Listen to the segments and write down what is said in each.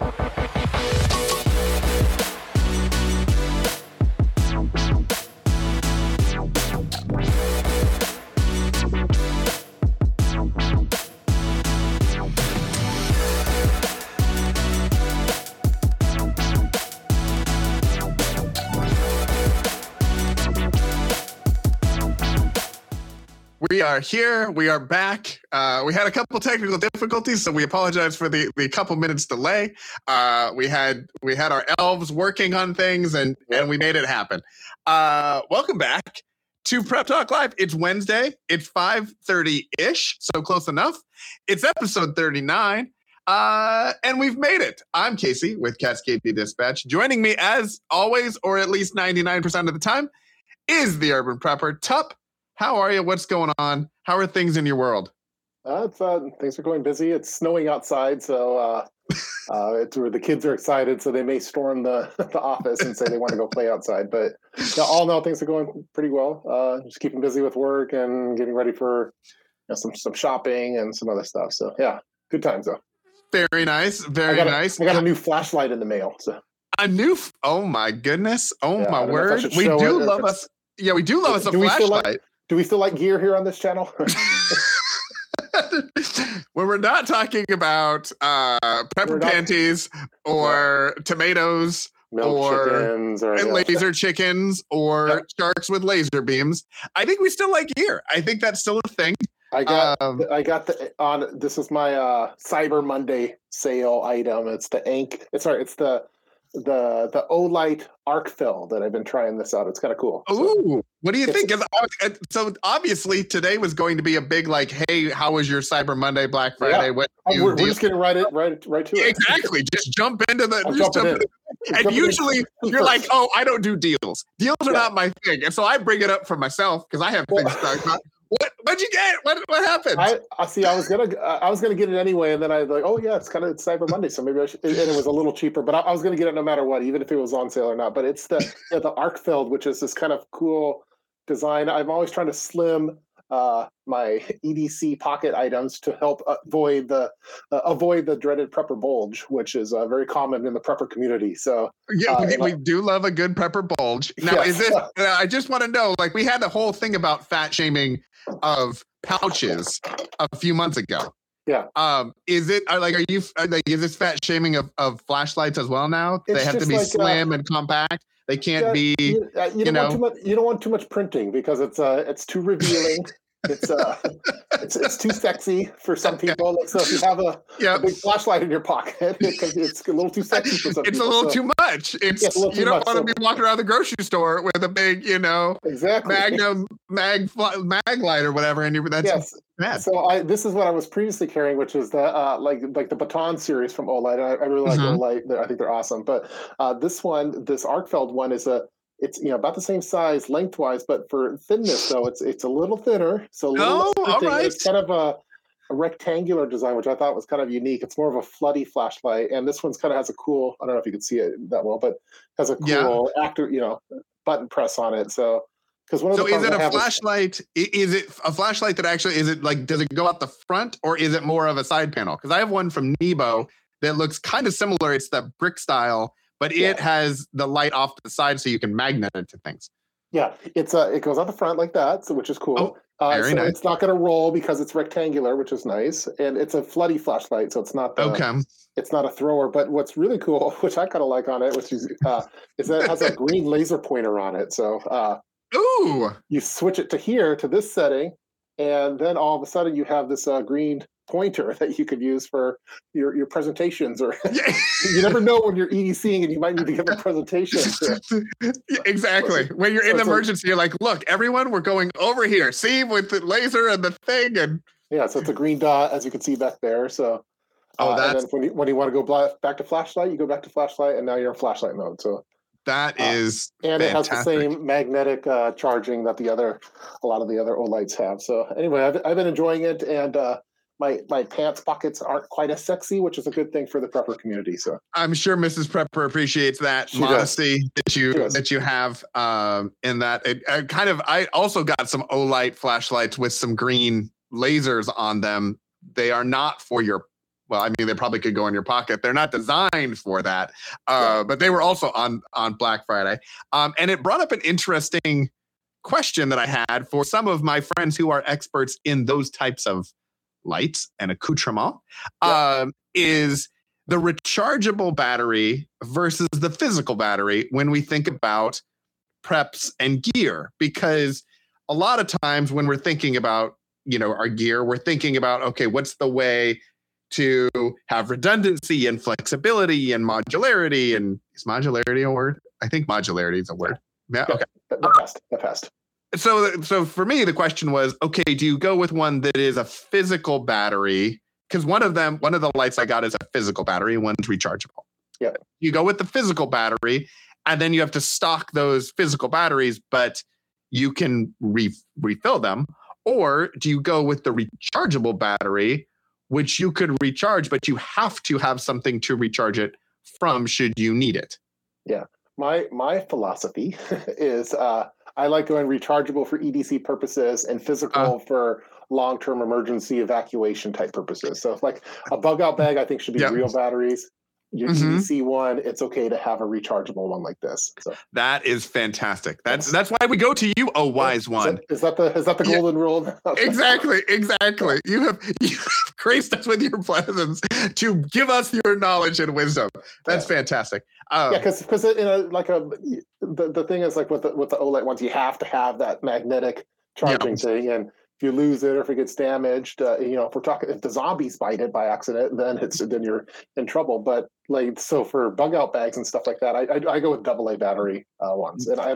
Thank. We are here. We are back. Uh, we had a couple technical difficulties, so we apologize for the, the couple minutes delay. Uh, we had we had our elves working on things, and and we made it happen. Uh, welcome back to Prep Talk Live. It's Wednesday. It's five thirty ish, so close enough. It's episode thirty nine. Uh, and we've made it. I'm Casey with Cascadia Dispatch. Joining me, as always, or at least 99% of the time, is the Urban Prepper, Tup. How are you? What's going on? How are things in your world? Uh, it's, uh, things are going busy. It's snowing outside, so uh, uh, it's where the kids are excited. So they may storm the, the office and say they want to go play outside. But yeah, all in all, things are going pretty well. Uh, just keeping busy with work and getting ready for you know, some some shopping and some other stuff. So yeah, good times though. Very nice. Very I a, nice. I got a new flashlight in the mail. So A new. F- oh my goodness. Oh Yeah, my don't know if I word. We do love us. Yeah, we do love us a Do flashlight. like- do we still like gear here on this channel? when we're not talking about uh, pepper not- panties or tomatoes Milk Or- chickens or and yeah. laser chickens or Yep. sharks with laser beams, I think we still like gear. I think that's still a thing. I got Um, I got the on this is my uh Cyber Monday sale item. It's the ink. It's sorry, it's the the the Olight Arkfeld that I've been trying this out. It's kind of cool. So, Ooh, what do you think? uh, So obviously today was going to be a big like, hey, how was your Cyber Monday, Black Friday? Yeah. What oh, you we're, we're just getting right it right right to it. exactly? Just jump into the. Just jump in. in. And usually you're like, oh, I don't do deals. Deals are Yeah. not my thing, and so I bring it up for myself because I have Well- things talk. What? What'd you get? What? What happened? I, I see. I was gonna, I was gonna get it anyway, and then I was like, oh yeah, it's kind of it's Cyber Monday, so maybe I should. And it was a little cheaper, but I, I was gonna get it no matter what, even if it was on sale or not. But it's the yeah, the Arkfeld, which is this kind of cool design. I'm always trying to slim uh, my EDC pocket items to help avoid the uh, avoid the dreaded prepper bulge, which is uh, very common in the prepper community. So Yeah, Uh, we, we do love a good prepper bulge. Now, Yes. is this? I just want to know. Like, we had the whole thing about fat shaming of pouches a few months ago. Yeah. Um. Is it are, like? Are you are, like? Is this fat shaming of, of flashlights as well now? they have to be like, uh, slim and compact. They can't Yeah, be. you, uh, you don't know. want too much. You don't want too much printing because it's uh it's too revealing. it's uh it's, it's too sexy for some people. Like, so if you have a, a big flashlight in your pocket, it's, it's a little too sexy for some It's a little so- too much. It's Yeah, it's you don't much, want to so- be walking around the grocery store with a big, you know, exactly Magnum mag mag light or whatever, and you that's yes. So I this is what I was previously carrying, which is the uh, like like the Baton series from Olight. I, I really like Mhm. Olight. I think they're awesome. But uh, this one, this Arkfeld one, is a it's you know about the same size lengthwise, but for thinness though, it's it's a little thinner. So a little Oh, all and It's kind of a, a rectangular design, which I thought was kind of unique. It's more of a floody flashlight, and this one's kind of has a cool. I don't know if you can see it that well, but has a Yeah. cool actor, you know, button press on it. So because one of So the is it a have is- flashlight? Is it a flashlight that actually is it like does it go out the front or is it more of a side panel? Because I have one from Nebo that looks kind of similar. It's that brick style, but it Yeah. has the light off to the side so you can magnet it to things. Yeah, it's uh, it goes out the front like that, so which is cool. Oh, uh, very so nice. it's not going to roll because it's rectangular, which is nice, and it's a floody flashlight, so it's not the, Okay. it's not a thrower. But what's really cool, which I kind of like on it, which is uh, is that it has a green laser pointer on it. So uh, Ooh. you switch it to here to this setting, and then all of a sudden you have this uh, green pointer that you could use for your your presentations. Or you never know when you're EDCing and you might need to give a presentation. Exactly. When you're so in a- emergency, you're like, look, everyone, we're going over here. See with the laser and the thing and Yeah, so it's a green dot as you can see back there. So, Oh, uh, and that's- then when you when you want to go bla- back to flashlight, you go back to flashlight, and now you're in flashlight mode. So, that is Uh, is and it has the same magnetic uh, charging that the other a lot of the other Olights have. So, anyway, I've, I've been enjoying it, and uh, my my pants pockets aren't quite as sexy, which is a good thing for the prepper community. So, I'm sure Mrs. Prepper appreciates that She does. modesty that you that you have um, in that. It, I kind of I also got some Olight flashlights with some green lasers on them. They are not for your well, I mean, they probably could go in your pocket. They're not designed for that, uh, but they were also on on Black Friday, um, and it brought up an interesting question that I had for some of my friends who are experts in those types of lights and accoutrement. Yeah. Um, is the rechargeable battery versus the physical battery when we think about preps and gear because a lot of times when we're thinking about you know our gear we're thinking about okay what's the way to have redundancy and flexibility and modularity and is modularity a word i think modularity is a word yeah okay that passed. That passed. So so for me the question was okay do you go with one that is a physical battery because one of them one of the lights i got is a physical battery one's rechargeable Yeah. you go with the physical battery and then you have to stock those physical batteries but you can re- refill them or do you go with the rechargeable battery which you could recharge but you have to have something to recharge it from should you need it Yeah. My my philosophy is uh, I like going rechargeable for EDC purposes and physical uh. for long term emergency evacuation type purposes. So like a bug out bag, I think should be real batteries. Your Mhm. EDC one, it's okay to have a rechargeable one like this. So that is fantastic that's Yes. that's why we go to you oh wise is one that- is that the is that the Yeah. golden rule? exactly exactly you have you have graced us with your presence to give us your knowledge and wisdom that's fantastic um, Yeah, because because in a like a the, the thing is like with the with the Olight ones, you have to have that magnetic charging thing, and if you lose it or if it gets damaged, uh, you know, if we're talking if the zombies bite it by accident, then it's then you're in trouble. But like so for bug out bags and stuff like that, I I, I go with double A battery uh, ones, and I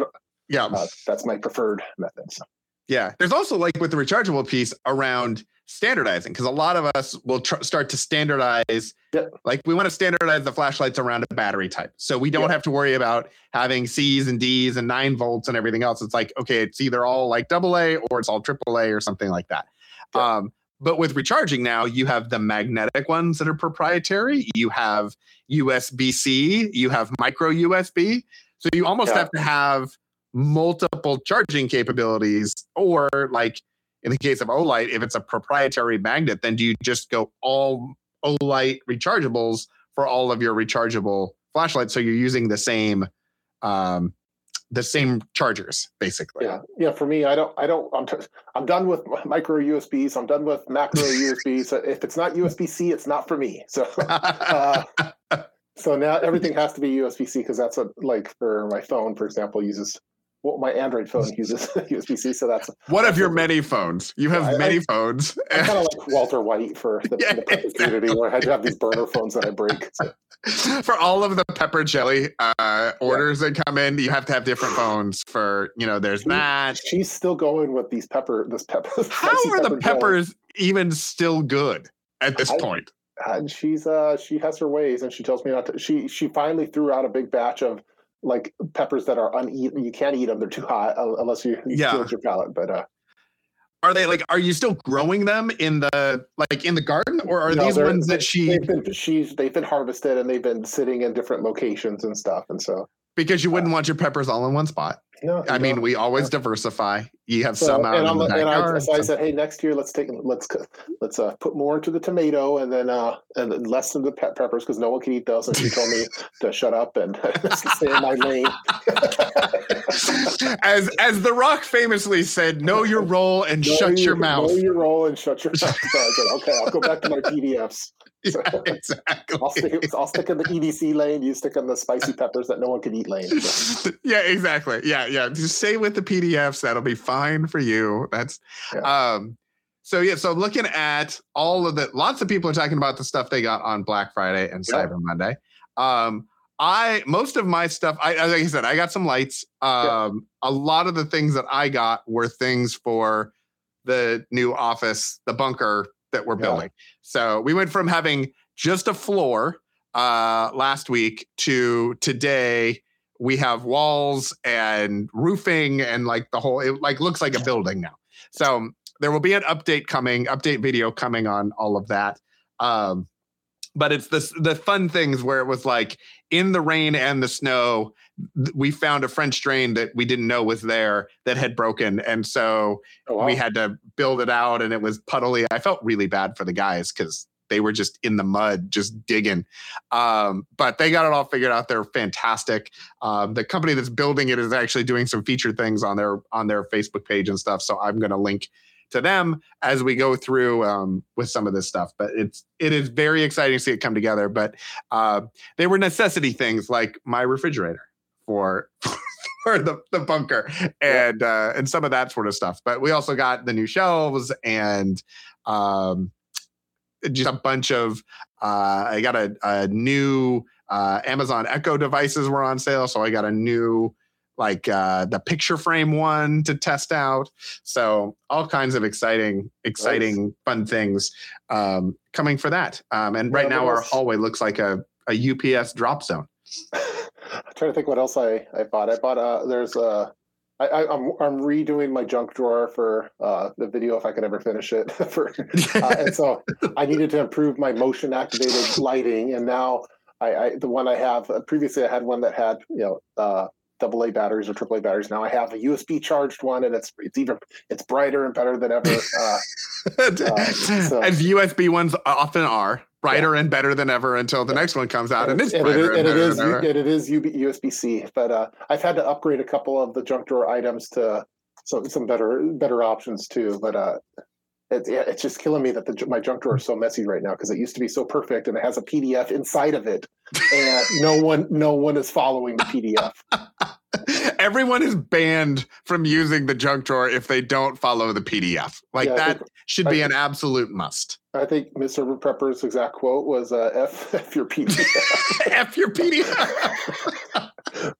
yeah uh, that's my preferred method. So. yeah there's also like with the rechargeable piece around standardizing because a lot of us will tr- start to standardize Yep. like we want to standardize the flashlights around a battery type so we don't Yep. have to worry about having c's and d's and 9 volts and everything else it's like okay it's either all like double a or it's all triple a or something like that Yep. um but with recharging now you have the magnetic ones that are proprietary you have usb-c you have micro usb so you almost have to have multiple charging capabilities or like in the case of Olight, if it's a proprietary magnet, then do you just go all Olight rechargeables for all of your rechargeable flashlights? So you're using the same um the same chargers, basically. Yeah, yeah. For me, I don't, I don't. I'm, t- I'm done with micro USBs. I'm done with macro USBs. So if it's not USB C, it's not for me. So, uh, so now everything has to be USB C because that's what, like, for my phone, for example, uses. Well, my Android phone uses USB C, so that's. One of your many phones. You have I- I- many phones. I'm kind of like Walter White for the, Yeah, the prep community, where I have these burner phones that I break. So, for all of the pepper jelly uh, orders that come in, you have to have different phones for, you know, there's that. she's still going with these pepper. This pepper. How are the pepper jelly. peppers even still good at this I- point? and she's uh she has her ways and she tells me not to she she finally threw out a big batch of like peppers that are uneaten you can't eat them they're too hot uh, unless you, you Yeah. your palate but uh Are they like? Are you still growing them in the like in the garden, or are no, these ones that she? they've been she's they've been harvested and they've been sitting in different locations and stuff and so Because you wouldn't want your peppers all in one spot. No I mean, we always diversify. You have So, some out and, in the and I, so I said, hey, next year let's take let's let's uh, put more into the tomato and then uh and less into the pe- peppers because no one can eat those. And she told me to shut up and stay in my lane. as as The Rock famously said, "Know your role and Know shut your mouth." Know your role and shut your mouth. So I said, okay, I'll go back to my PDFs. Yeah, exactly. I'll stick. I'll stick in the EDC lane. You stick in the spicy peppers that no one can eat lane. Yeah, exactly. Yeah, yeah. Just stay with the PDFs. That'll be fine for you. That's um so yeah, so looking at all of the lots of people are talking about the stuff they got on Black Friday and Yeah. Cyber Monday. Um I most of my stuff, I like I said, I got some lights. Um a lot of the things that I got were things for the new office, the bunker that we're Yeah. building. So we went from having just a floor uh last week to today we have walls and roofing and like the whole it like looks like a building now. So there will be an update coming update video coming on all of that. Um but it's this the fun things where it was like in the rain and the snow we found a french drain that we didn't know was there that had broken and so oh, wow. we had to build it out and it was puddly i felt really bad for the guys because they were just in the mud, just digging. Um, but they got it all figured out. They're fantastic. Um, the company that's building it is actually doing some feature things on their on their Facebook page and stuff. So I'm going to link to them as we go through um, with some of this stuff. But it's it is very exciting to see it come together. But uh, they were necessity things like my refrigerator for for the, the bunker and uh, and some of that sort of stuff. But we also got the new shelves and um, just a bunch of uh, I got a, a new uh, Amazon Echo devices were on sale, so I got a new like uh, the picture frame one to test out. So all kinds of exciting, exciting, nice. fun things um, coming for that. Um, and right now, our hallway looks like a, a UPS drop zone. I'm trying to think what else I, I bought. I bought uh there's a I, I I'm I'm redoing my junk drawer for uh, the video if I could ever finish it. for uh, and so I needed to improve my motion activated lighting, and now I, I the one I have uh, previously I had one that had you know uh, double A batteries or triple A batteries. Now I have a USB charged one, and it's it's even it's brighter and better than ever. Uh, uh, so. As USB ones often are, brighter yeah. and better than ever until the yeah. next one comes out, and, and it's and brighter it is, and, and it is and it is USB C. But uh, I've had to upgrade a couple of the junk drawer items to some some better better options too. But uh, it, it's just killing me that the, my junk drawer is so messy right now because it used to be so perfect and it has a PDF inside of it, and no one no one is following the PDF. Everyone is banned from using the junk drawer if they don't follow the PDF. Like yeah, that think, should be an absolute must. I think Mr. Prepper's exact quote was uh, "F, F your PDF." F your PDF.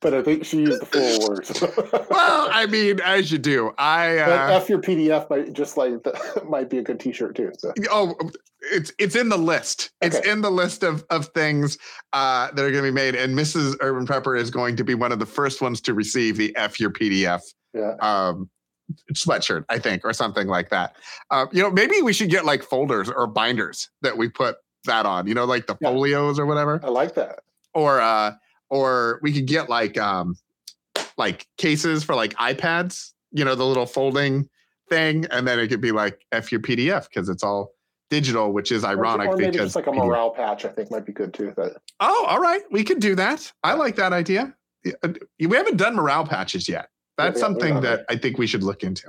But I think she used the full words. well, I mean, as you do, I uh, F your PDF might just like the, might be a good T-shirt too. So. Oh, it's it's in the list. It's okay. in the list of of things uh, that are going to be made, and Mrs. Urban Prepper is going to be one of the first ones to receive the F your PDF. Yeah. Um, sweatshirt, I think, or something like that. Uh, you know, maybe we should get like folders or binders that we put that on. You know, like the yeah. folios or whatever. I like that. Or uh, or we could get like um like cases for like iPads, you know, the little folding thing, and then it could be like F your PDF because it's all digital, which is ironic or, maybe because just like a morale patch, I think might be good too. But oh, all right, we could do that. I like that idea. Uh, we haven't done morale patches yet. That's yeah, something that I think we should look into.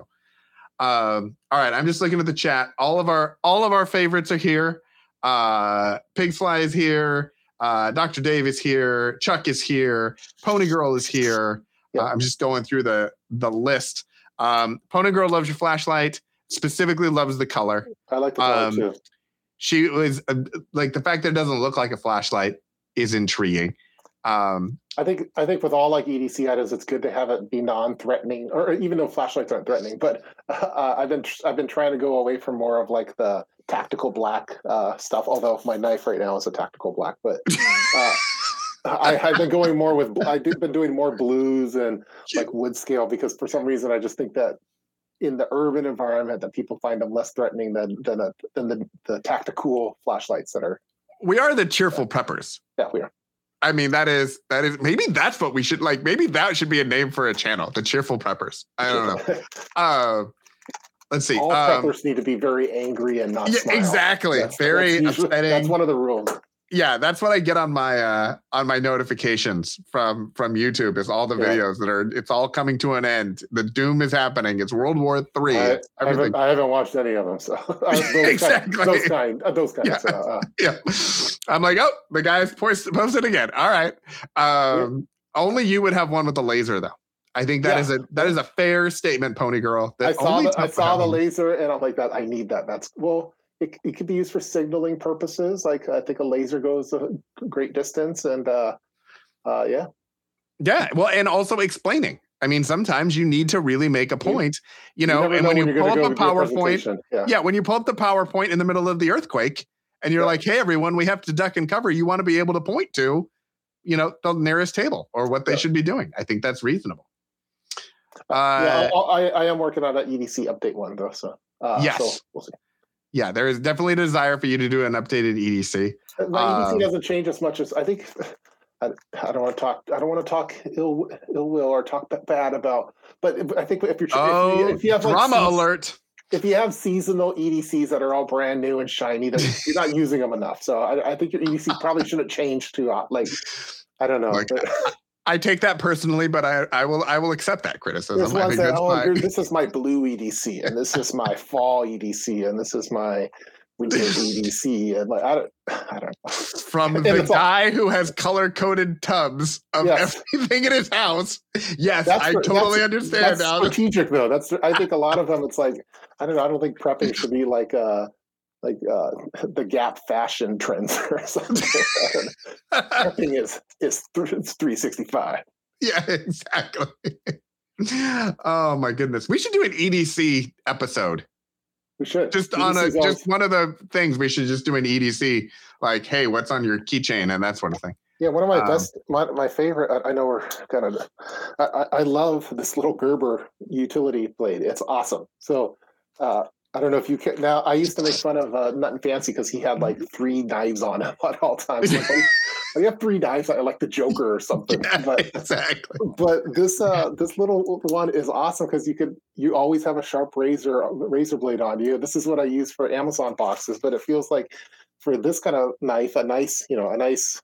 Um, all right, I'm just looking at the chat. All of our all of our favorites are here. Uh, Pigfly is here. Uh, Dr. Dave is here. Chuck is here. Pony Girl is here. Uh, I'm just going through the the list. Um, Pony Girl loves your flashlight. Specifically, loves the color. I like the color um, too. She was uh, like the fact that it doesn't look like a flashlight is intriguing. Um, I think I think with all like EDC items, it's good to have it be non-threatening, or even though flashlights aren't threatening. But uh, I've been I've been trying to go away from more of like the tactical black uh, stuff. Although my knife right now is a tactical black, but uh, I, have been going more with I've been doing more blues and like wood scale because for some reason I just think that in the urban environment that people find them less threatening than than a, than the, the tactical flashlights that are. We are the cheerful preppers. Yeah, we are. I mean, that is that is maybe that's what we should like. Maybe that should be a name for a channel, the Cheerful Preppers. I don't know. uh, let's see. All um, preppers need to be very angry and not. Yeah, smile. exactly. That's, very that's usually, upsetting. That's one of the rules yeah that's what i get on my uh on my notifications from from youtube is all the yeah. videos that are it's all coming to an end the doom is happening it's world war three I, I, haven't, I haven't, watched any of them so those exactly kind, those kind uh, those kinds yeah. Uh, uh. yeah i'm like oh the guy's posted again all right um yeah. only you would have one with the laser though I think that is a that is a fair statement, Pony Girl. I saw the, I saw the laser and I'm like that. I need that. That's well it, it could be used for signaling purposes. Like I think a laser goes a great distance, and uh, uh, yeah, yeah. Well, and also explaining. I mean, sometimes you need to really make a point, you know. You and when, when you pull up a PowerPoint, yeah. yeah, when you pull up the PowerPoint in the middle of the earthquake, and you're yeah. like, "Hey, everyone, we have to duck and cover." You want to be able to point to, you know, the nearest table or what they yeah. should be doing. I think that's reasonable. Uh, yeah, I, I, am working on that EDC update one though, so uh, yes, so we'll see yeah, there is definitely a desire for you to do an updated EDC. My EDC um, doesn't change as much as I think. I, I, don't want to talk. I don't want to talk ill ill will or talk bad about. But I think if you're oh, if, you, if you have like drama alert, if you have seasonal EDCs that are all brand new and shiny, then you're not using them enough. So I, I think your EDC probably shouldn't change too. Like I don't know. Like, I take that personally, but I, I will I will accept that criticism. There's I ones think that, that's oh, fine. this is my blue EDC, and this is my fall EDC, and this is my winter EDC, and like I don't, I don't know. From And the it's all- guy who has color coded tubs of Yes. everything in his house. Yes, That's I totally understand That's now. strategic though. That's I think a lot of them. It's like I don't know. I don't think prepping should be like uh like uh the Gap fashion trends or something. I don't know. prepping is is it's 365. yeah, exactly. oh my goodness. We should do an EDC episode. We should Just on a always- just one of the things we should just do an EDC, like, hey, what's on your keychain and that sort of thing. Yeah, one of my Um, best, my, my favorite. I, I know we're kind of. I, I I love this little Gerber utility blade. It's awesome. So, uh, I don't know if you can. Now, I used to make fun of uh, Nutnfancy because he had like three knives on him at all times. Like, you have three knives, I like the Joker or something. Yeah, But exactly. but this uh this little one is awesome because you could you always have a sharp razor razor blade on you. This is what I use for Amazon boxes, but it feels like for this kind of knife, a nice you know a nice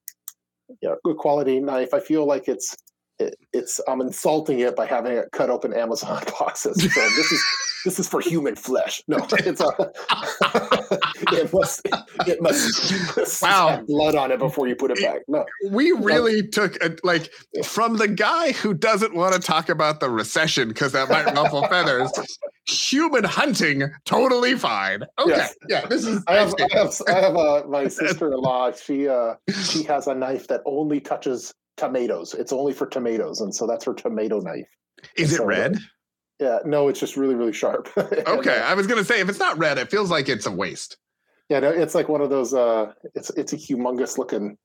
you know good quality knife. I feel like it's it, it's I'm insulting it by having it cut open Amazon boxes. So this is this is for human flesh. No, it's a, it must it must Wow. have blood on it before you put it back. No, We really took a, like from the guy who doesn't want to talk about the recession because that might ruffle feathers. Human hunting, totally fine. Okay, Yes. yeah, this is. I have, I have, I have uh, my sister-in-law. She, uh, she has a knife that only touches tomatoes. It's only for tomatoes, and so that's her tomato knife. is it so- red? Yeah, no, it's just really, really sharp. Uh, Okay, I was gonna say if it's not red, it feels like it's a waste. yeah, no, it's like one of those. Uh, it's it's a humongous looking.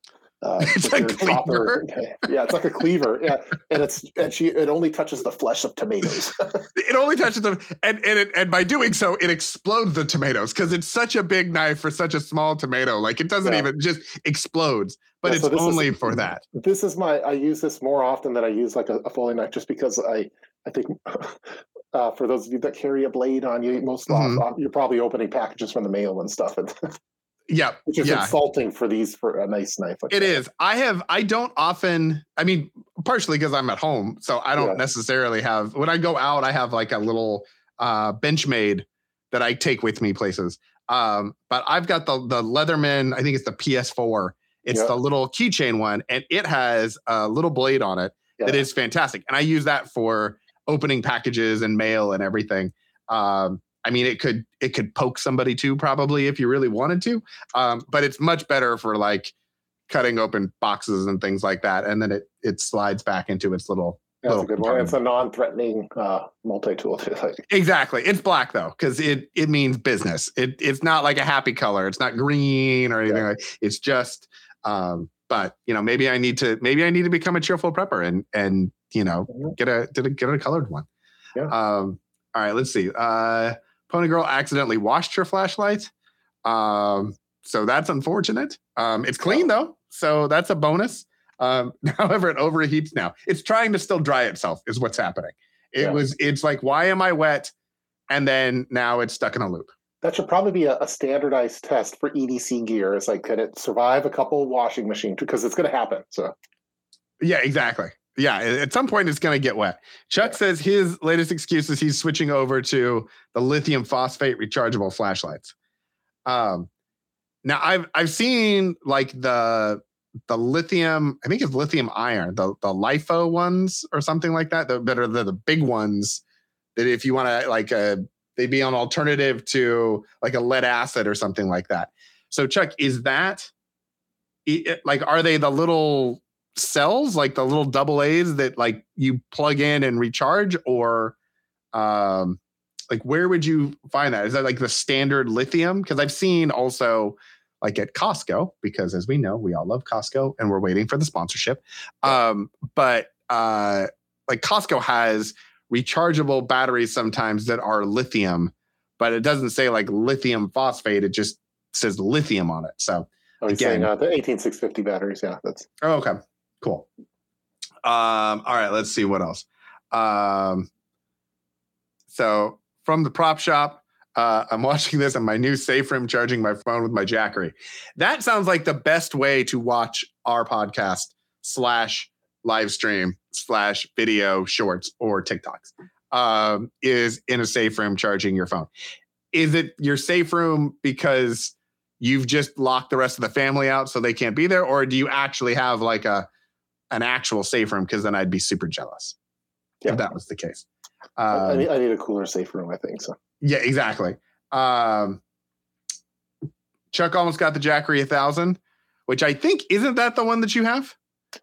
Uh, It's a chopper. Yeah, it's like a cleaver. Yeah, and it's and she it only touches the flesh of tomatoes. It only touches them, and and it, and by doing so, it explodes the tomatoes because it's such a big knife for such a small tomato. Like it doesn't Yeah. even just explodes, but Yeah, it's so this is- only for that. this is my I use this more often than I use like a, a Foley knife, just because I I think uh, for those of you that carry a blade on you, most Mhm. often you're probably opening packages from the mail and stuff, Yeah, which is yeah. insulting for these for a nice knife. Like It that. is. I have. I don't often. I mean, partially because I'm at home, so I don't Yeah. necessarily have. When I go out, I have like a little uh, Benchmade that I take with me places. Um, but I've got the the Leatherman. I think it's the PS4. It's Yeah. the little keychain one, and it has a little blade on it that Yeah. is fantastic. And I use that for opening packages and mail and everything. Um, I mean, it could it could poke somebody too, probably if you really wanted to. Um, but it's much better for like cutting open boxes and things like that. And then it it slides back into its little. That's a good one. It's a non-threatening uh, multi-tool. too. Exactly. It's black though, because it it means business. It it's not like a happy color. It's not green or anything Yeah. like. It's just. Um, but you know, maybe I need to maybe I need to become a cheerful prepper and and you know get a get a get a colored one. Yeah. Um. All right. Let's see. Uh, Pony Girl accidentally washed her flashlight. Um. So that's unfortunate. Um. It's clean though, so that's a bonus. Um. However, it overheats now. It's trying to still dry itself. Is what's happening. It Yeah. was. It's like, why am I wet? And then now it's stuck in a loop. That should probably be a, a standardized test for EDC gear. Is like, can it survive a couple washing machines? Because it's going to happen. So Yeah, exactly. Yeah, at some point it's going to get wet. Chuck Yeah. says his latest excuse is he's switching over to the lithium phosphate rechargeable flashlights. Um, now I've I've seen like the the lithium, I think it's lithium iron, the the LiFo ones or something like that. That are the the big ones that if you want to like uh they'd be an alternative to like a lead acid or something like that. So Chuck, is that like are they the little cells like the little double A's that like you plug in and recharge or um like where would you find that? Is that like the standard lithium? Because I've seen also like at Costco, because as we know, we all love Costco and we're waiting for the sponsorship. Um, but uh like Costco has rechargeable batteries sometimes that are lithium, but it doesn't say like lithium phosphate, it just says lithium on it. So was Again. saying uh, the 18650 batteries. Yeah, that's Oh, okay. Cool. Um, all right, let's see what else. Um, so from the prop shop, Uh, I'm watching this on my new safe room, charging my phone with my Jackery. That sounds like the best way to watch our podcast slash live stream slash video shorts or TikToks. Um, is in a safe room charging your phone. Is it your safe room because you've just locked the rest of the family out so they can't be there, or do you actually have like a an actual safe room? Because then I'd be super jealous Yeah. if that was the case. I, I Um, need, I need a cooler safe room. I think so. yeah, exactly. Um, Chuck almost got the Jackery a 1000, which I think isn't that the one that you have?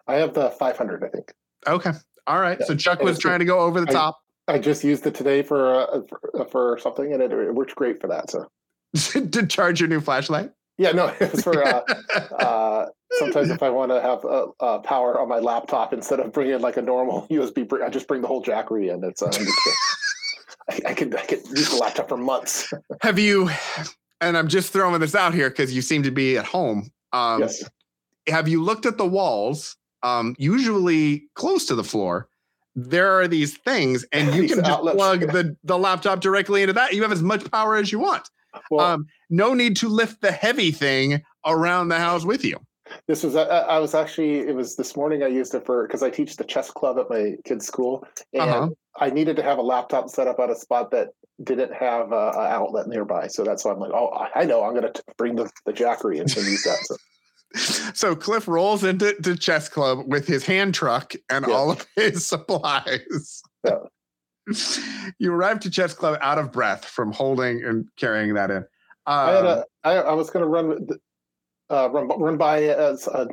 I have the 500. I think Okay. All right. Yeah. So Chuck And was trying to go over the I- top I just used it today for uh, for, for something, and it, it worked great for that. So to charge your new flashlight. yeah, no, it was for. Uh, uh, sometimes if I want to have uh, uh, power on my laptop instead of bringing like a normal USB, I just bring the whole Jackery in. It's uh, I'm just kidding. I, I could I could use the laptop for months. Have you, and I'm just throwing this out here because you seem to be at home. Um, yes. Have you looked at the walls, um, usually close to the floor? There are these things, and you These can just plug the, the laptop directly into that. You have as much power as you want. Well, um, no need to lift the heavy thing around the house with you. This was I, I was actually it was this morning I used it for because I teach the chess club at my kid's school and Uh-huh. I needed to have a laptop set up at a spot that didn't have a, a outlet nearby. So that's why I'm like, oh, I- know I'm going to bring the the Jackery and and use that. So, So Cliff rolls into the chess club with his hand truck and Yeah. all of his supplies. Yeah. you arrive to chess club out of breath from holding and carrying that in. I had Um, a I, I was going to run uh, run run by as uh,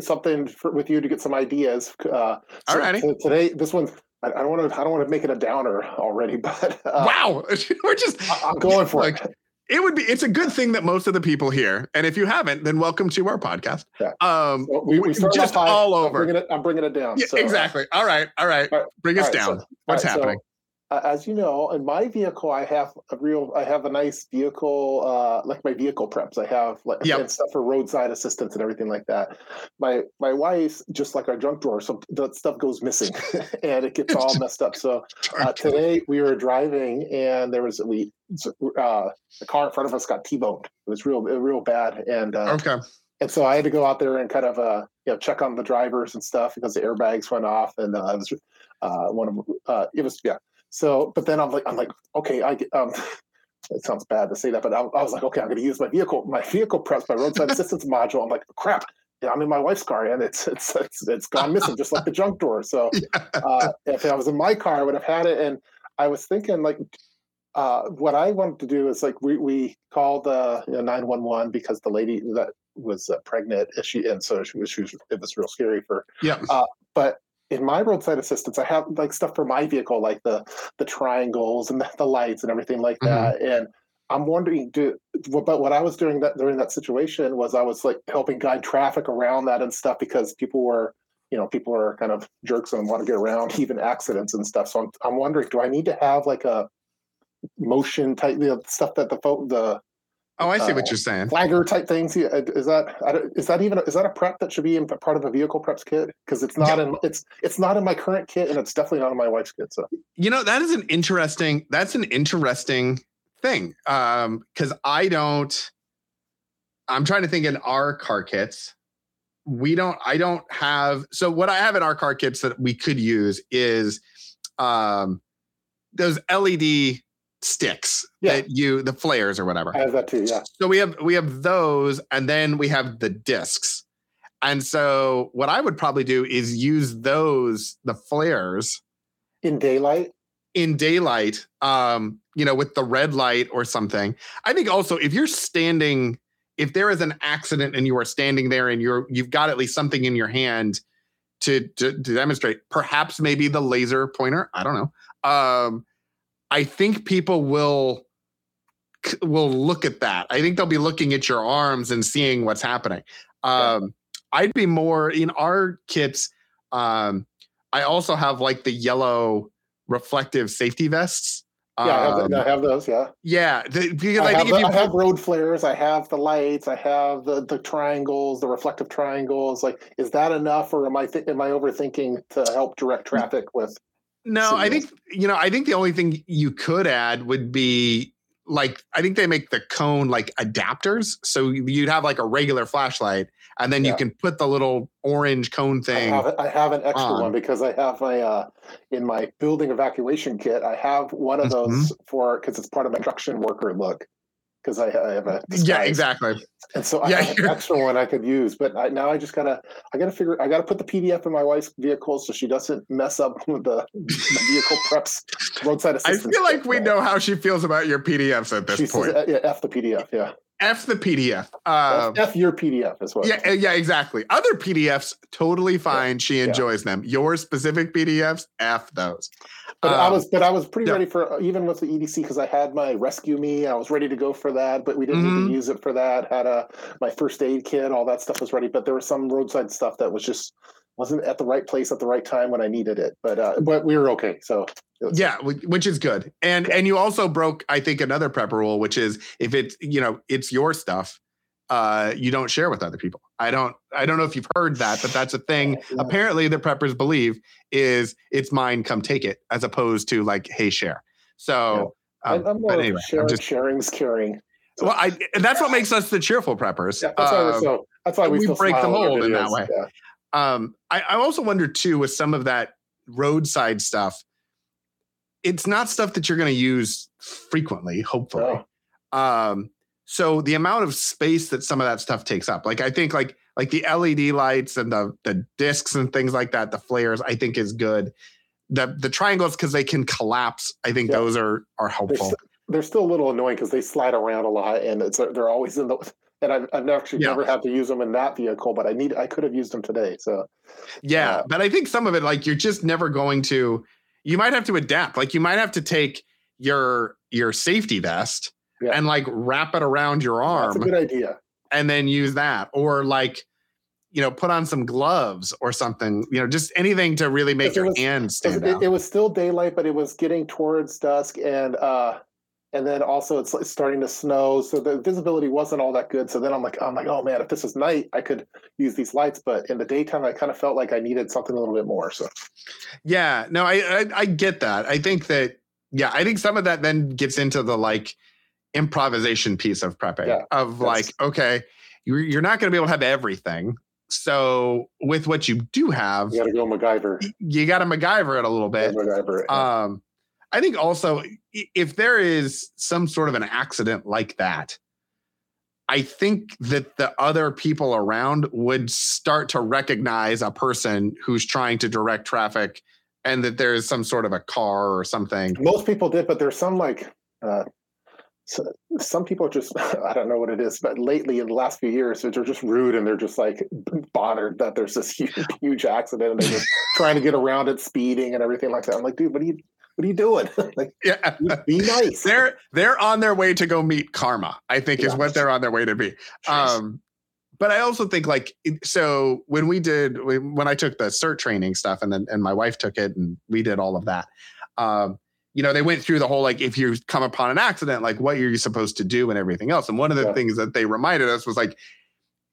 something for, with you to get some ideas. Uh, so- Alrighty. so today this one I I don't want to I don't want to make it a downer already, but uh, wow, we're just I, I'm going for Like, it. It would be it's a good thing that most of the people here and if you haven't then welcome to our podcast. Yeah. um So we, we just high, all I'm over. bringing it, I'm bringing it down. yeah, so, uh, exactly. All right all right. All right, bring us right, so- down. What's all right, so, happening uh, as you know, in my vehicle, I have a real, I have a nice vehicle, uh, like my vehicle preps. I have like Yep. stuff for roadside assistance and everything like that. My my wife's just like our junk drawer, so that stuff goes missing and it gets all messed up. So uh, today we were driving and there was we uh, the car in front of us got t-boned. It was real real bad and uh, okay and so I had to go out there and kind of uh you know check on the drivers and stuff because the airbags went off and uh, it was uh one of uh it was yeah so but then I'm like I'm like okay I get um it sounds bad to say that but I, I was like okay I'm going to use my vehicle my vehicle preps my roadside assistance module. I'm like crap yeah, I'm in my wife's car and it's it's it's, it's gone missing just like the junk drawer. So uh if I was in my car I would have had it. And I was thinking like uh, what I wanted to do is like we we called uh, you know, 911 because the lady that was uh, pregnant and she and so she was, she was it was real scary for yeah. but in my roadside assistance I have like stuff for my vehicle like the the triangles and the, the lights and everything like mm-hmm. that and I'm wondering do but what I was doing that during that situation was I was like helping guide traffic around that and stuff because people were you know people are kind of jerks and want to get around even accidents and stuff so I'm, I'm wondering do I need to have like a motion type you know, stuff that the phone the oh i see what uh, you're saying. flagger type things. Yeah, uh, is that is that even is that a prep that should be in part of a vehicle preps kit? Because it's not in it's it's not in my current kit and it's definitely not in my wife's kit so. You know that is an interesting that's an interesting thing um because i don't i'm trying to think in our car kits. We don't i don't have so what i have in our car kits that we could use is um those led sticks Yeah. that you the flares or whatever. I have that too yeah. So we have we have those and then we have the discs. And so what i would probably do is use those the flares in daylight? in daylight um you know with the red light or something. I think also if you're standing if there is an accident and you are standing there and you're you've got at least something in your hand to to, to demonstrate perhaps maybe the laser pointer i don't know um i think people will will look at that. I think they'll be looking at your arms and seeing what's happening. Um i'd be more in our kits um i also have like the yellow reflective safety vests. Yeah I, have, Um, I have those yeah. Yeah the- because I, i, have think the- if you I have road flares I have the lights I have the the triangles the reflective triangles like is that enough or am I th- am I overthinking to help direct Mm. traffic with No, I think you know. I think the only thing you could add would be like I think they make the cone like adapters, so you'd have like a regular flashlight, and then you can put the little orange cone I thing. have, I have an extra on. one because I have my uh, in my building evacuation kit. I have one of Mm-hmm. those for because it's part of my construction worker look. Because I, I have a Yeah, exactly. And so I Yeah, have an extra one I could use, but I, now I just gotta I gotta figure I gotta put the PDF in my wife's vehicle so she doesn't mess up with the, the vehicle preps roadside assistance I feel like we know how she feels about your PDFs at She this says, point. uh, yeah, F the PDF, yeah. F the PDF. Um, F your PDF as well. yeah, uh, yeah, exactly. Other PDFs, totally fine. She yeah. enjoys them. Your specific PDFs, F those. But I Um, was, but I was pretty yeah. ready for uh, even with the EDC because I had my resqme. I was ready to go for that, but we didn't need Mhm. to use it for that. Had a my first aid kit, all that stuff was ready. But there was some roadside stuff that was just wasn't at the right place at the right time when I needed it. But uh, but we were okay. So was- Yeah, which is good. And and you also broke, I think, another prepper rule, which is if it's you know it's your stuff, uh, you don't share with other people. I don't I don't know if you've heard that, but that's a thing. Yeah. Apparently, the preppers believe is it's mine, come take it, as opposed to like, hey, share. So, I- um, I'm of anyway, I'm sharing, just sharing's caring. well, I and that's what makes us the cheerful preppers. Yeah, that's why Um, so. That's why we, we break the smile on our mold in that way. Yeah. Um I, I also wonder too with some of that roadside stuff it's not stuff that you're going to use frequently hopefully um so the amount of space that some of that stuff takes up like i think like like the led lights and the the discs and things like that the flares i think is good the the triangles because they can collapse i think Yeah. those are are They're, helpful st- they're still a little annoying because they slide around a lot, and it's they're always in the. And I've, I've actually Yeah. never had to use them in that vehicle, but I need I could have used them today. So Yeah, Uh, but I think some of it, like you're just never going to. You might have to adapt. Like you might have to take your your safety vest Yeah. and like wrap it around your that's a arm good idea. and then use that, or like you know put on some gloves or something. You know, just anything to really make your was- hands 'Cause stand It, out. it was still daylight, but it was getting towards dusk, and uh, and then also it's, it's starting to snow, so the visibility wasn't all that good. So then I'm like, I'm like, oh man, if this is night, I could use these lights, but in the daytime, I kind of felt like I needed something a little bit more. So Yeah, no, I, I I get that. I think that yeah, I think some of that then gets into the like improvisation piece of prepping Yeah, of like okay, you're you're not going to be able to have everything. So with what you do have, you got to go MacGyver. you got to MacGyver it a little bit. MacGyver. it. Um, I think also if there is some sort of an accident like that, I think that the other people around would start to recognize a person who's trying to direct traffic and that there is some sort of a car or something. Most people did, but there's some like uh, so, some people just I don't know what it is, but lately in the last few years, they're just rude and they're just like bothered that there's this huge, huge accident and they're just trying to get around it, speeding and everything like that. I'm like, dude, what are you what are you doing? like, Yeah. be nice. They're they're on their way to go meet karma, I think is what they're on their way to be. Um, but I also think like so when we did when when I took the CERT training stuff and then and my wife took it and we did all of that. Um, you know, they went through the whole like if you come upon an accident, like what are you supposed to do and everything else. And one of the Yeah. things that they reminded us was like,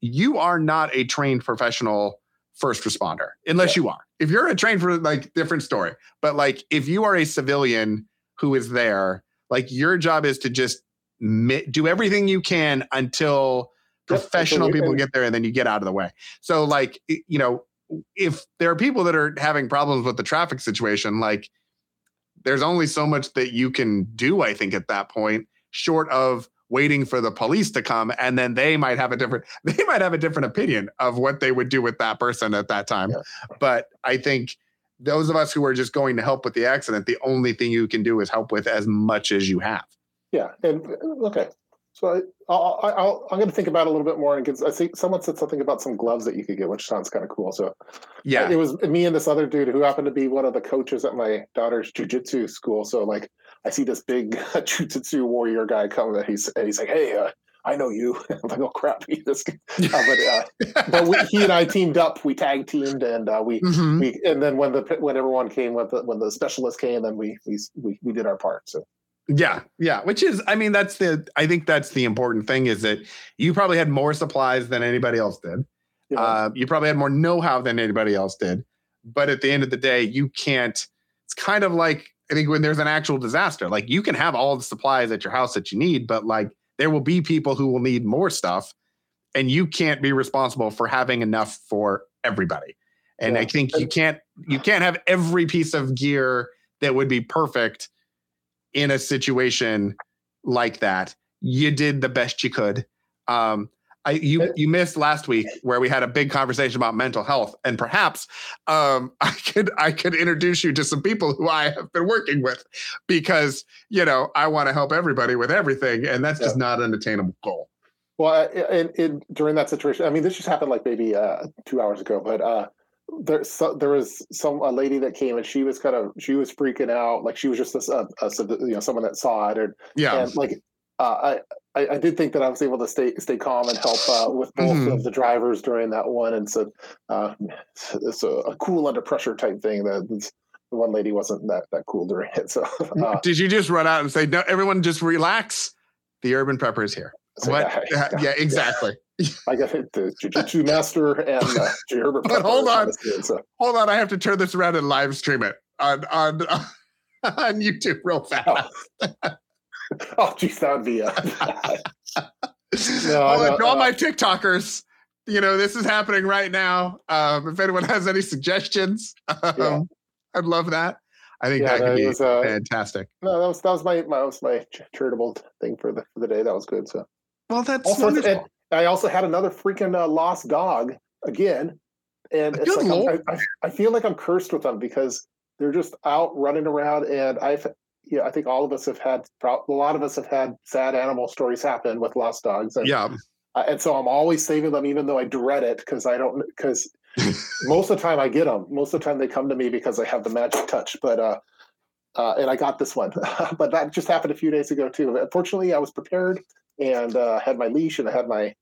you are not a trained professional first responder unless you are. If you're a trained for like different story, but like if you are a civilian who is there, like your job is to just mi- do everything you can until professional people get there and then you get out of the way. So like you know, if there are people that are having problems with the traffic situation, like there's only so much that you can do, I think, at that point, short of waiting for the police to come and then they might have a different they might have a different opinion of what they would do with that person at that time. Yeah. But I think those of us who are just going to help with the accident, the only thing you can do is help with as much as you have. Yeah, and uh, okay. So I, I'll, I'll, I'm going to think about it a little bit more. And get, I think someone said something about some gloves that you could get, which sounds kind of cool. So Yeah. it was me and this other dude who happened to be one of the coaches at my daughter's jujitsu school. So like, I see this big jujitsu warrior guy come, and he's and he's like, "Hey, uh, I know you." I'm like, "Oh crap, this." guy." Uh, but uh, but we, he and I teamed up. We tag teamed, and uh, we Mhm. we and then when the when everyone came, when the when the specialist came, then we we we, we did our part. So Yeah, yeah. Which is, I mean, that's the. I think that's the important thing is that you probably had more supplies than anybody else did. know, Uh, you probably had more know-how than anybody else did. But at the end of the day, you can't. It's kind of like I think when there's an actual disaster, like you can have all the supplies at your house that you need, but like there will be people who will need more stuff, and you can't be responsible for having enough for everybody. And Yeah. I think you can't you can't have every piece of gear that would be perfect in a situation like that. You did the best you could. Um, I you Uh, you missed last week where we had a big conversation about mental health, and perhaps um, I could I could introduce you to some people who I have been working with because you know I want to help everybody with everything, and that's just not an attainable goal. Well, I- in, in during that situation, I mean, this just happened like maybe uh, two hours ago, but uh, there so, there was some a lady that came and she was kind of she was freaking out, like she was just a, a, a you know someone that saw it, and, Yeah, and like uh, I, I I did think that I was able to stay stay calm and help uh, with both Mhm. of the drivers during that one, and so uh, it's a, a cool under pressure type thing. That the one lady wasn't that that cool during it, so. Uh, Did you just run out and say, "No, everyone, just relax"? The urban prepper is here. so what? yeah, Yeah, exactly. I got it, the jiu-jitsu master and uh, Herbert But hold on. so. Hold on, I have to turn this around and live stream it on on on YouTube real fast. Oh, geez, that would be. Uh, no, all, all my TikTokers, you know, this is happening right now. Um, if anyone has any suggestions, um, Yeah. I'd love that. I think Yeah, that could be was, uh, fantastic. no, that was that was my, my that was my charitable thing for the for the day. That was good. So Well, that's also, wonderful. I also had another freaking uh, lost dog again, and it's Good like I, I feel like I'm cursed with them because they're just out running around, and I've yeah, I think all of us have had a lot of us have had sad animal stories happen with lost dogs, and yeah, Uh, and so I'm always saving them, even though I dread it because I don't because most of the time I get them. Most of the time they come to me because I have the magic touch. But uh, uh, and I got this one, but that just happened a few days ago too. Unfortunately, I was prepared and uh, had my leash and I had my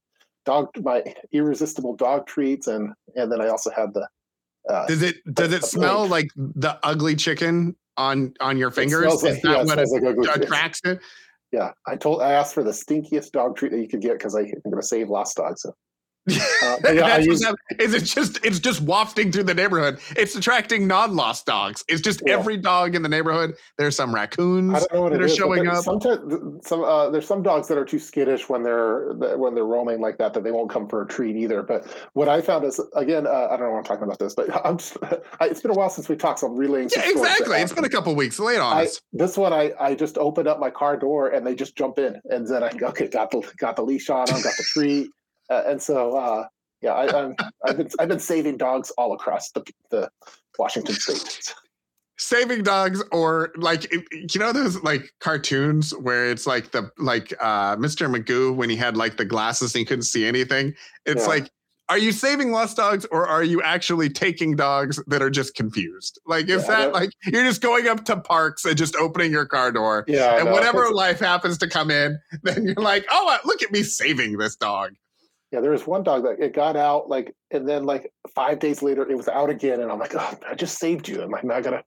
dog, my irresistible dog treats, and and then I also had the. Uh, does it does it smell like the ugly chicken on on your it fingers? smells like- is yeah, that it what smells like attracts it? Yeah, I told I asked for the stinkiest dog treat that you could get because I'm going to save lost dogs. So. Uh, yeah, I use- hap- is it just it's just wafting through the neighborhood? It's attracting non-lost dogs. It's just Yeah. every dog in the neighborhood. There's some I raccoons. don't know what that are is, showing up. Sometimes some uh, there's some dogs that are too skittish when they're when they're roaming like that that they won't come for a treat either. But what I found is again, uh, I don't know why I'm talking about this, but I'm just I, it's been a while since we talked, so I'm relaying. Yeah, exactly. It's been a couple weeks. Late on I, this one I, I just opened up my car door and they just jump in and then I go, okay got the got the leash on them got the treat uh, and so uh, yeah I, I'm, I've been I've been saving dogs all across the, the Washington state. saving dogs or like you know those like cartoons where it's like the like uh mr magoo when he had like the glasses and he couldn't see anything it's Yeah. like are you saving lost dogs or are you actually taking dogs that are just confused like is Yeah, that like you're just going up to parks and just opening your car door Yeah, and whatever life happens to come in then you're like oh look at me saving this dog Yeah, there was one dog that it got out like, and then like five days later, it was out again, and I'm like, oh, I just saved you. Am I not gonna?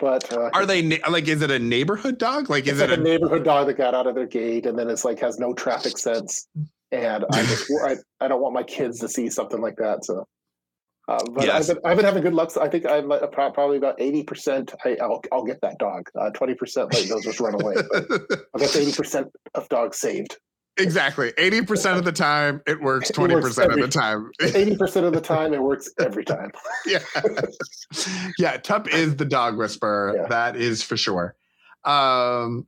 But uh, are they like is it a neighborhood dog like is it like a a neighborhood dog that got out of their gate, and then it's like has no traffic sense, and I just I, I don't want my kids to see something like that. So, uh, but Yes. I've been I've been having good luck. So I think I'm uh, probably about eighty percent. I'll I'll get that dog. Twenty percent like they'll just run away. But I guess eighty percent of dogs saved. Exactly. 80% of the time it works, 20% works of the time. Eighty percent of the time, it works every time. yeah. yeah, Tup is the dog whisperer. Yeah. That is for sure. Um,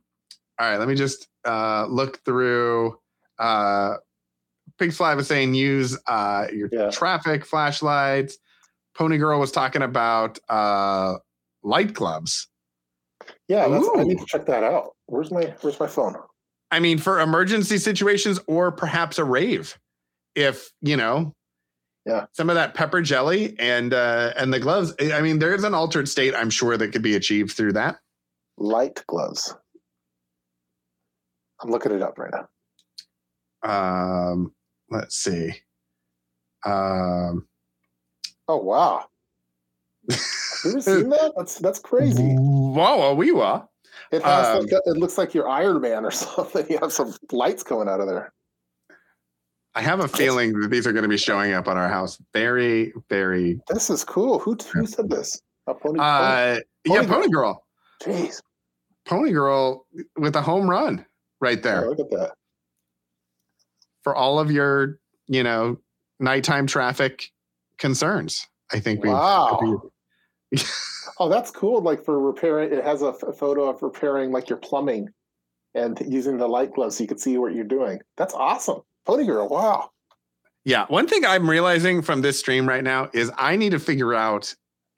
all right, let me just uh, look through. Uh, Pig Fly was saying use uh, your Yeah. traffic flashlights. Pony Girl was talking about uh, light gloves. Yeah, that's, I need to check that out. Where's my Where's my phone? I mean, for emergency situations or perhaps a rave, if you know, Yeah. some of that pepper jelly and uh, and the gloves. I mean, there's an altered state I'm sure that could be achieved through that. Light gloves. I'm looking it up right now. Um, let's see. Um, Oh wow! Have you ever seen that? That's that's crazy. Whoa, we were. It has Um, like it looks like your Iron Man or something. You have some lights coming out of there. I have a feeling that these are going to be showing up on our house very, very. This is cool. Who who said this? A pony. pony? Uh, yeah, Pony Girl. Pony Girl. Jeez. Pony Girl with a home run right Yeah, there look at that. for all of your, you know, nighttime traffic concerns. I think we Wow. oh, that's cool. Like for repairing, it has a, f- a photo of repairing like your plumbing and using the light glove so you can see what you're doing. That's awesome. Pony Girl, wow. Yeah. One thing I'm realizing from this stream right now is I need to figure out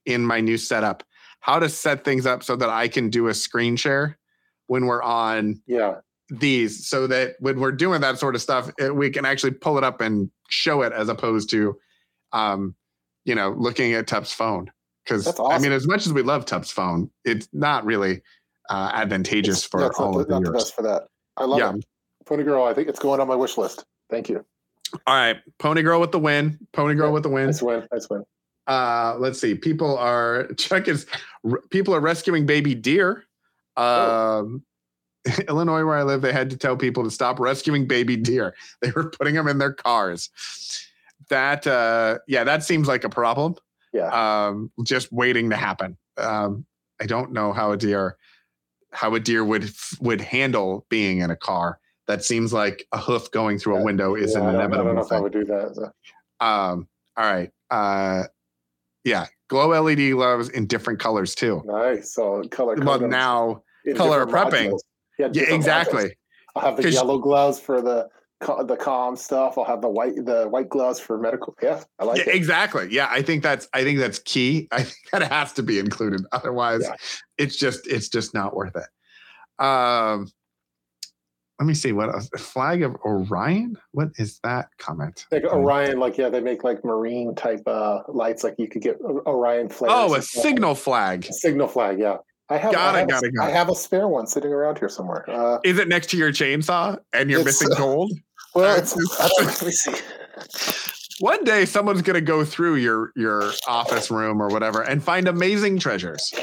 in my new setup how to set things up so that I can do a screen share when we're on Yeah. these so that when we're doing that sort of stuff, it, we can actually pull it up and show it as opposed to, um, you know, looking at Tup's phone. Because That's I mean, as much as we love Tup's phone, it's not really uh, advantageous It's- for all not, of the, not the best for that. I love Yeah. it. Pony Girl, I think it's going on my wish list. Thank you. All right, Pony Girl with the win. Pony Girl Yeah, with the win. Nice win. Nice win. Uh, let's see. People are Chuck is people are rescuing baby deer. Oh. Um, Illinois, where I live, they had to tell people to stop rescuing baby deer. They were putting them in their cars. That uh, yeah, that seems like a problem. Yeah. Um, just waiting to happen. Um, I don't know how a deer how a deer would would handle being in a car. That seems like a hoof going through a window is Yeah, an inevitable. I don't know if I would do that. So, Um, all right. Uh, yeah, glow LED loves in different colors too. nice. So color. Well, now, color prepping. modules. Yeah, yeah, different modules. exactly. I'll have the yellow gloves for the the calm stuff. I'll have the white the white gloves for medical. Yeah, I like Yeah, it. exactly. Yeah, I think that's I think that's key. I think that has to be included. Otherwise, Yeah. it's just it's just not worth it. Um, let me see what else. Flag of Orion. What is that comment? Like Orion, like yeah, they make like marine type uh lights. Like you could get Orion flares. Oh, a signal flag. signal flag. Yeah, I have. Got I it, have, got a, it, got I have a spare one sitting around here somewhere. Uh, Is it next to your chainsaw and you're missing gold? Well, it's, let me see. One day, someone's gonna go through your your office room or whatever and find amazing treasures.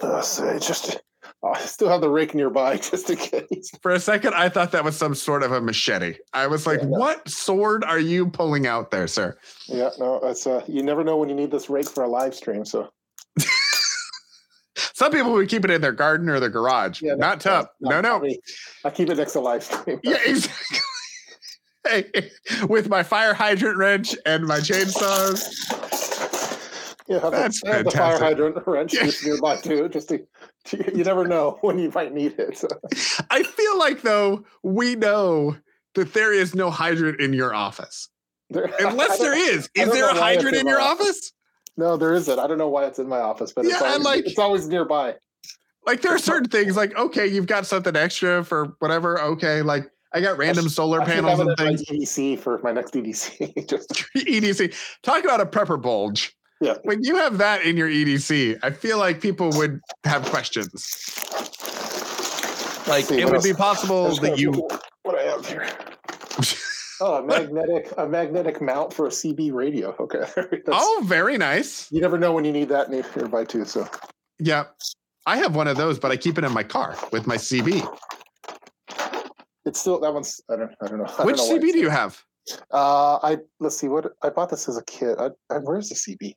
Uh, so just oh, I still have the rake nearby just in case. For a second, I thought that was some sort of a machete. I was like, Yeah, no. "What sword are you pulling out there, sir?" Yeah, no, it's uh, you never know when you need this rake for a live stream. So Some people would keep it in their garden or their garage. yeah, Not tough. No, no. I, I keep it next to live stream. Yeah, exactly. Hey, with my fire hydrant wrench and my chainsaws. Yeah, That's the, have the fire hydrant wrench Yeah. just nearby too, just to, to- you never know when you might need it. I feel like though we know that there is no hydrant in your office. There, Unless there is, is. I Is don't there a know why it's hydrant in your office. No, there isn't. I don't know why it's in my office, but it's, Yeah, I always, like- it's always nearby. Like there are certain things like okay, you've got something extra for whatever. Okay, like I got random solar I should panels have and it at my things. EDC for my next EDC. just EDC. Talk about a prepper bulge. Yeah. When you have that in your EDC, I feel like people would have questions. Like see, it would else? be possible that you what I have here. Oh, a magnetic a magnetic mount for a CB radio. Okay. Oh, very nice. You never know when you need that near- nearby too. So Yeah. I have one of those, but I keep it in my car with my CB. it's still that one's. I don't. I don't know. I don't Which know CB do you have? Uh, I let's see what I bought this as a kid. I, I, where's the CB?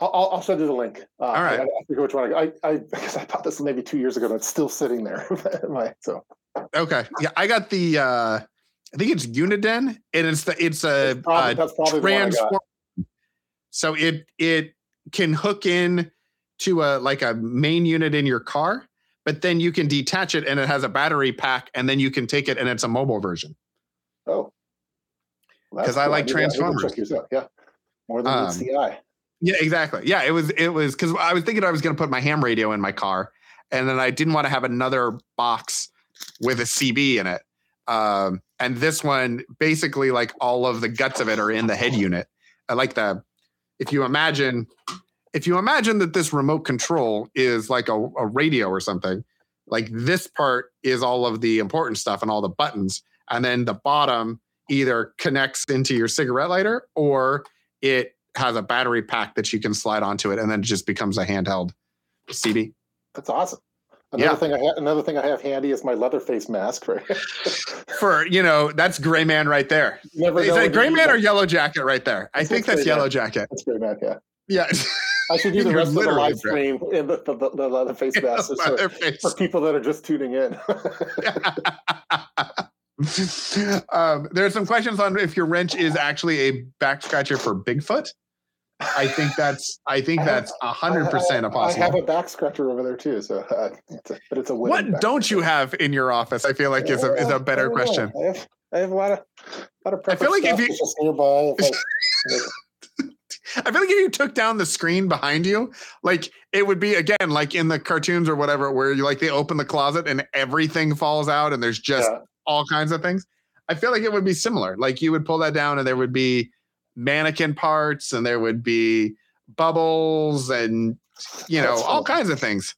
I'll, I'll, send you the link. Uh, All right. I, I forget which one. I, I because I bought this maybe two years ago, but it's still sitting there. My so Okay. Yeah, I got the uh I think it's Uniden and it's the it's a That's probably, uh, that's probably the one I got. transform so it it can hook in to a like a main unit in your car but then you can detach it and it has a battery pack and then you can take it and it's a mobile version Oh, Because I cool. like I need Transformers. Yeah, more than meets Um, the eye. Yeah exactly. Yeah it was it was because i was thinking i was going to put my ham radio in my car and then i didn't want to have another box with a cb in it. Um, and this one basically like all of the guts of it are in the head unit. I like the if you imagine if you imagine that this remote control is like a, a radio or something like this part is all of the important stuff and all the buttons and then the bottom either connects into your cigarette lighter or it has a battery pack that you can slide onto it and then it just becomes a handheld CB That's awesome. Another yeah. thing I ha- another thing I have handy is my leather face mask. Right. for you know that's gray man right there You never is that gray man or yellow jacket right there i That's think that's Man. yellow jacket That's gray man. Yeah. yeah I should do the rest of the live stream in the, the, the, the leather face masks for, for people that are just tuning in. um, there are some questions on if your wrench is actually a back scratcher for Bigfoot. I think that's I think that's a hundred percent a I- I have a back scratcher over there too. So, uh, it's a- but it's a What don't you have in your office? I feel like is a is a better I question. I have, I have a lot of, lot of I feel like if you- just nearby. If I- I feel like if you took down the screen behind you, like it would be again like in the cartoons or whatever, where you like they open the closet and everything falls out and there's just yeah. all kinds of things. I feel like it would be similar. Like you would pull that down and there would be mannequin parts and there would be bubbles and you know all kinds of things.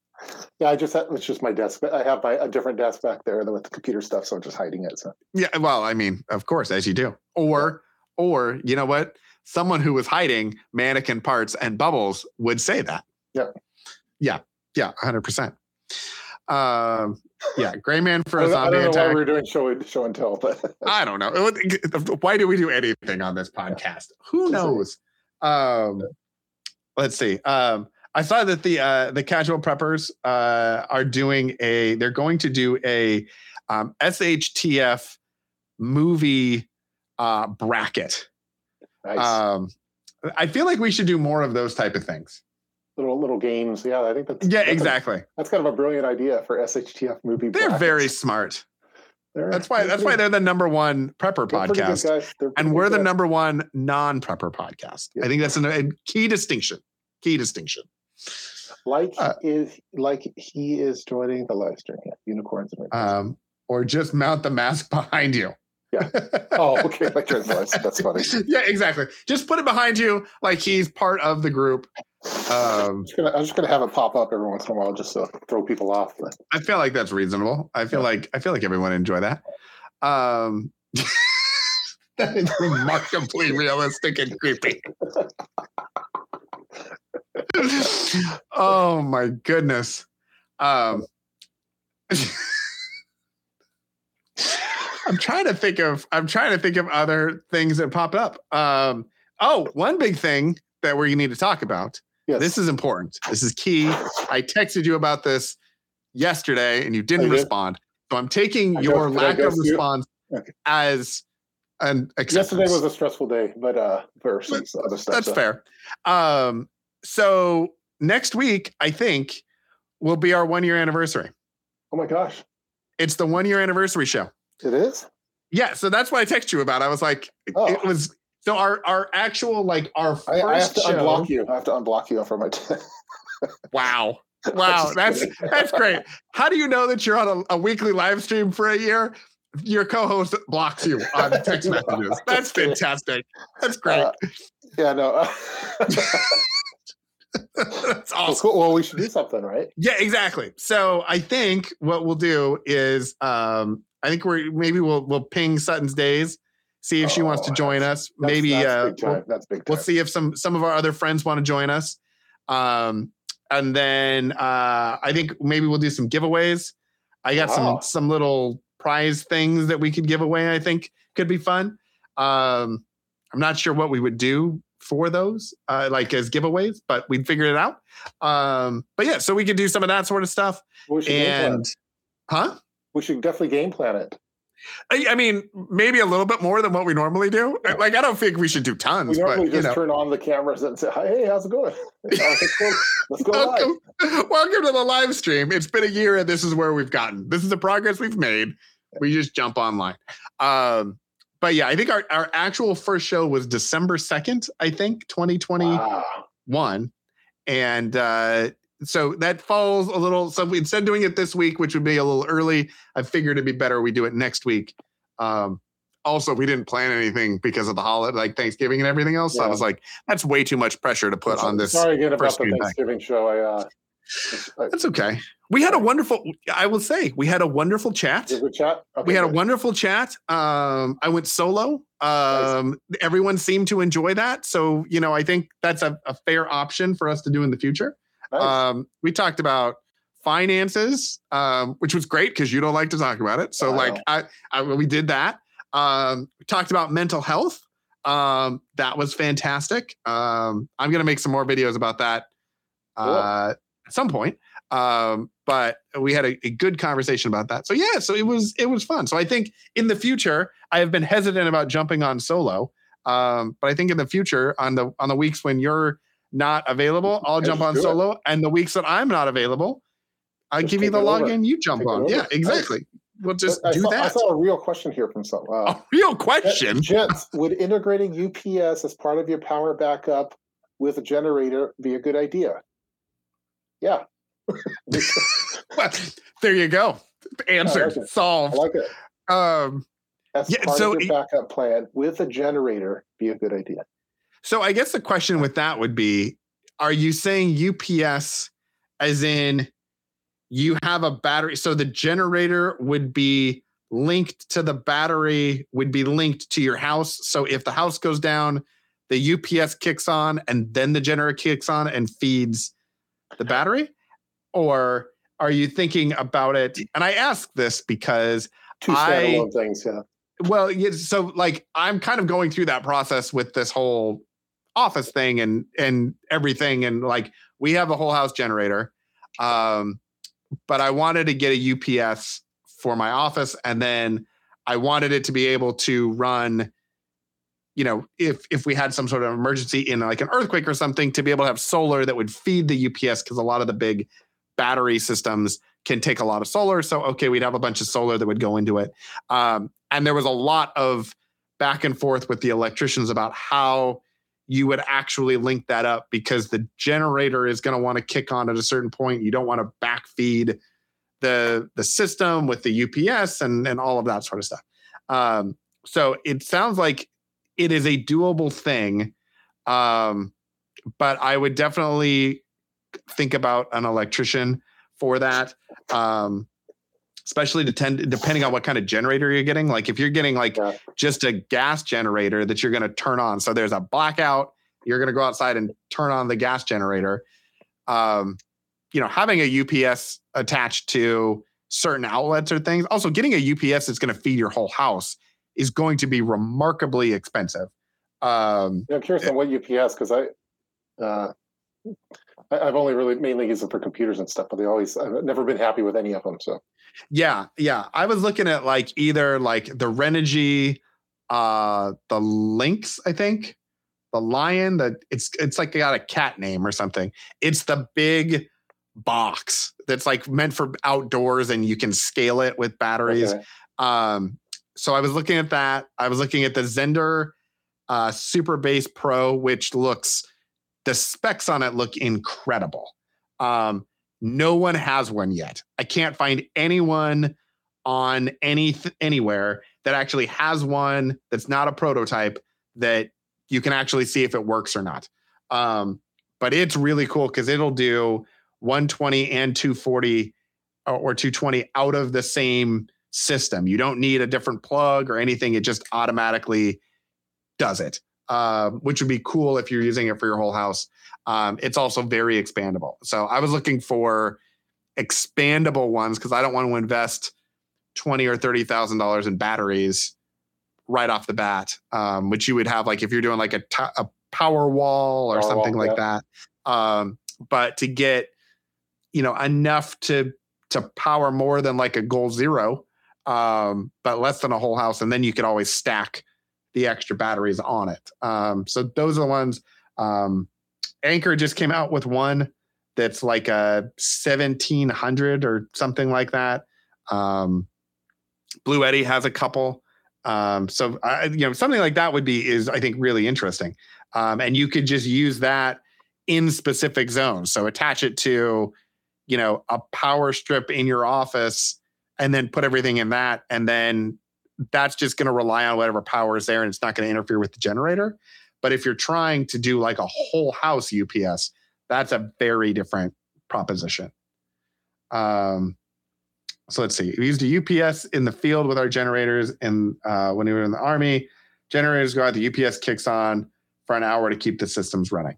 Yeah, I just it's just my desk. But I have my, a different desk back there with the computer stuff, so I'm just hiding it. So Yeah, well, I mean, of course, as you do. Or or you know what? Someone who was hiding mannequin parts and bubbles would say that. Yeah. Yeah. Yeah, 100%. Um yeah, gray man for a don't, I zombie don't know why we were doing show and show and tell, but I don't know. Why do we do anything on this podcast? Who knows? Um, let's see. Um, I saw that the uh, the casual preppers uh, are doing a. They're going to do a um, SHTF movie uh, bracket. nice. Um, I feel like we should do more of those type of things. Little little games. Yeah, I think that's Yeah, that's a- exactly. that's kind of a brilliant idea for SHTF movie. They're brackets. very smart. They're- That's why. That's why they're the number one prepper they're pretty good podcast. and we're the number one non-prepper podcast. I think that's an, a key distinction. Key distinction. like uh, is like he is joining the live stream. Yeah, unicorns and rainbows. Um, or just mount the mask behind you. Yeah. oh, okay. Like joining the live stream. That's funny. yeah, exactly. Just put it behind you, like he's part of the group. Um, I'm just gonna, I'm just gonna have it pop up every once in a while just to throw people off. But I feel like that's reasonable. I feel Yeah. like I feel like everyone enjoy that. Um, that is remarkably realistic and creepy. oh my goodness. Um, I'm trying to think of I'm trying to think of other things that pop up. Um, oh, one big thing that we need to talk about. Yes, This is important. This is key. I texted you about this yesterday and you didn't did. respond. So I'm taking I your lack of response Okay. as an acceptance. yesterday was a stressful day, but uh, for some other stuff. That's so- fair. Um, so next week, I think, will be our one year anniversary. Oh my gosh, It's the one year anniversary show. it is. Yeah, so that's what I texted you about. I was like, Oh. it was so our our actual like our first I, I have to show. unblock you. I have to unblock you from my. T- Wow. Wow, that's that's great. How do you know that you're on a, a weekly live stream for a year? Your co-host blocks you on text messages. That's fantastic. That's great. Uh, yeah, no. that's well, awesome. cool. well, we should do something, right? Yeah, exactly. So I think what we'll do is um I think we're maybe we'll we'll ping Sutton's Daze, see if she wants to Oh, join us. Maybe that's uh big we'll, that's big time. we'll see if some some of our other friends want to join us. Um and then uh I think maybe we'll do some giveaways. I got Wow. some some little prize things that we could give away, I think could be fun. Um I'm not sure what we would do for those, uh, like as giveaways, but we'd figure it out. Um, but yeah, so we could do some of that sort of stuff. We should, game plan. And huh? we should definitely game plan it. I, I mean, maybe a little bit more than what we normally do. Like, I don't think we should do tons. We normally but just know, turn on the cameras and say, "Hey, how's it going? let's go, let's go live." welcome, welcome to the live stream. It's been a year, and this is where we've gotten. This is the progress we've made. We just jump online. Um, but yeah, I think our, our actual first show was December 2nd, I think, 2021. Wow. And uh, so that falls a little. So instead of doing it this week, which would be a little early, I figured it'd be better we do it next week. Um, also, we didn't plan anything because of the holiday, like Thanksgiving and everything else. So I was like, that's way too much pressure to put on this. Sorry again about the. Thanksgiving show. I uh, I- That's okay. We had a wonderful, I will say, we had a wonderful chat. chat? Okay, We had a wonderful chat. Um, I went solo. Um, Everyone seemed to enjoy that. So, you know, I think that's a, a fair option for us to do in the future. Nice. Um, we talked about finances, um, which was great because you don't like to talk about it. So, I like. I, I we did that. Um, we talked about mental health. Um, that was fantastic. Um, I'm gonna make some more videos about that uh, at some point. Um, but we had a, a, good conversation about that. So yeah, so it was it was fun. So I think in the future, I have been hesitant about jumping on solo. Um, but I think in the future, on the on the weeks when you're not available, I'll jump on solo. It. And the weeks that I'm not available, I give you the login, you jump take on. Yeah, exactly. We'll just I do saw, that. I saw a real question here from some. Uh, a real question. Gents, would integrating UPS as part of your power backup with a generator be a good idea? Yeah. well, there you go. Answer like solved. I like it. Um, as yeah, part so of your backup plan with a generator be a good idea. So I guess the question with that would be: Are you saying UPS, as in you have a battery? So the generator would be linked to the battery, would be linked to your house. So if the house goes down, the UPS kicks on, and then the generator kicks on and feeds the battery, or are you thinking about it? And I ask this because two standalone I, things, yeah. Well, so like I'm kind of going through that process with this whole office thing and and everything, and like we have a whole house generator, um, but I wanted to get a UPS for my office, and then I wanted it to be able to run you know, if if we had some sort of emergency in like an earthquake or something, to be able to have solar that would feed the UPS because a lot of the big battery systems can take a lot of solar. So okay, we'd have a bunch of solar that would go into it. Um, and there was a lot of back and forth with the electricians about how you would actually link that up because the generator is going to want to kick on at a certain point. You don't want to backfeed the the system with the UPS and and all of that sort of stuff. Um, so it sounds like it is a doable thing, um, but I would definitely think about an electrician for that. Um, especially depend, depending on what kind of generator you're getting. Like if you're getting like yeah. just a gas generator that you're going to turn on, so there's a blackout, you're going to go outside and turn on the gas generator. Um, you know, having a UPS attached to certain outlets or things. Also, getting a UPS that's going to feed your whole house is going to be remarkably expensive. Um, yeah, I'm curious on what UPS because I, uh, I, have only really mainly used them for computers and stuff, but they always I've never been happy with any of them. So yeah, yeah. I was looking at like either like the Renogy, uh, the Lynx, I think, the Lion. That it's it's like they got a cat name or something. It's the big box that's like meant for outdoors and you can scale it with batteries. Okay. Um, so I was looking at that. I was looking at the Zendure uh, Super Base Pro, which looks the specs on it look incredible. Um, no one has one yet. I can't find anyone on any anywhere that actually has one that's not a prototype that you can actually see if it works or not. Um, but it's really cool because it'll do 120 and 240 uh, or 220 out of the same system. You don't need a different plug or anything. It just automatically does it, uh, which would be cool if you're using it for your whole house. Um, it's also very expandable. So I was looking for expandable ones because I don't want to invest twenty or thirty thousand dollars in batteries right off the bat, um, which you would have like if you're doing like a, t- a power wall or power something wall, like yeah. that. Um, but to get you know enough to to power more than like a goal zero, um, but less than a whole house, and then you could always stack the extra batteries on it. Um, so those are the ones. Um, Anker just came out with one that's like a 1700 or something like that. Um, Bluetti has a couple. Um, so I, you know, something like that would be is I think really interesting. Um, and you could just use that in specific zones. So attach it to, you know, a power strip in your office and then put everything in that. And then that's just going to rely on whatever power is there and it's not going to interfere with the generator. But if you're trying to do like a whole house UPS, that's a very different proposition. Um, so let's see. We used a UPS in the field with our generators, and uh, when we were in the army, generators go out. The UPS kicks on for an hour to keep the systems running.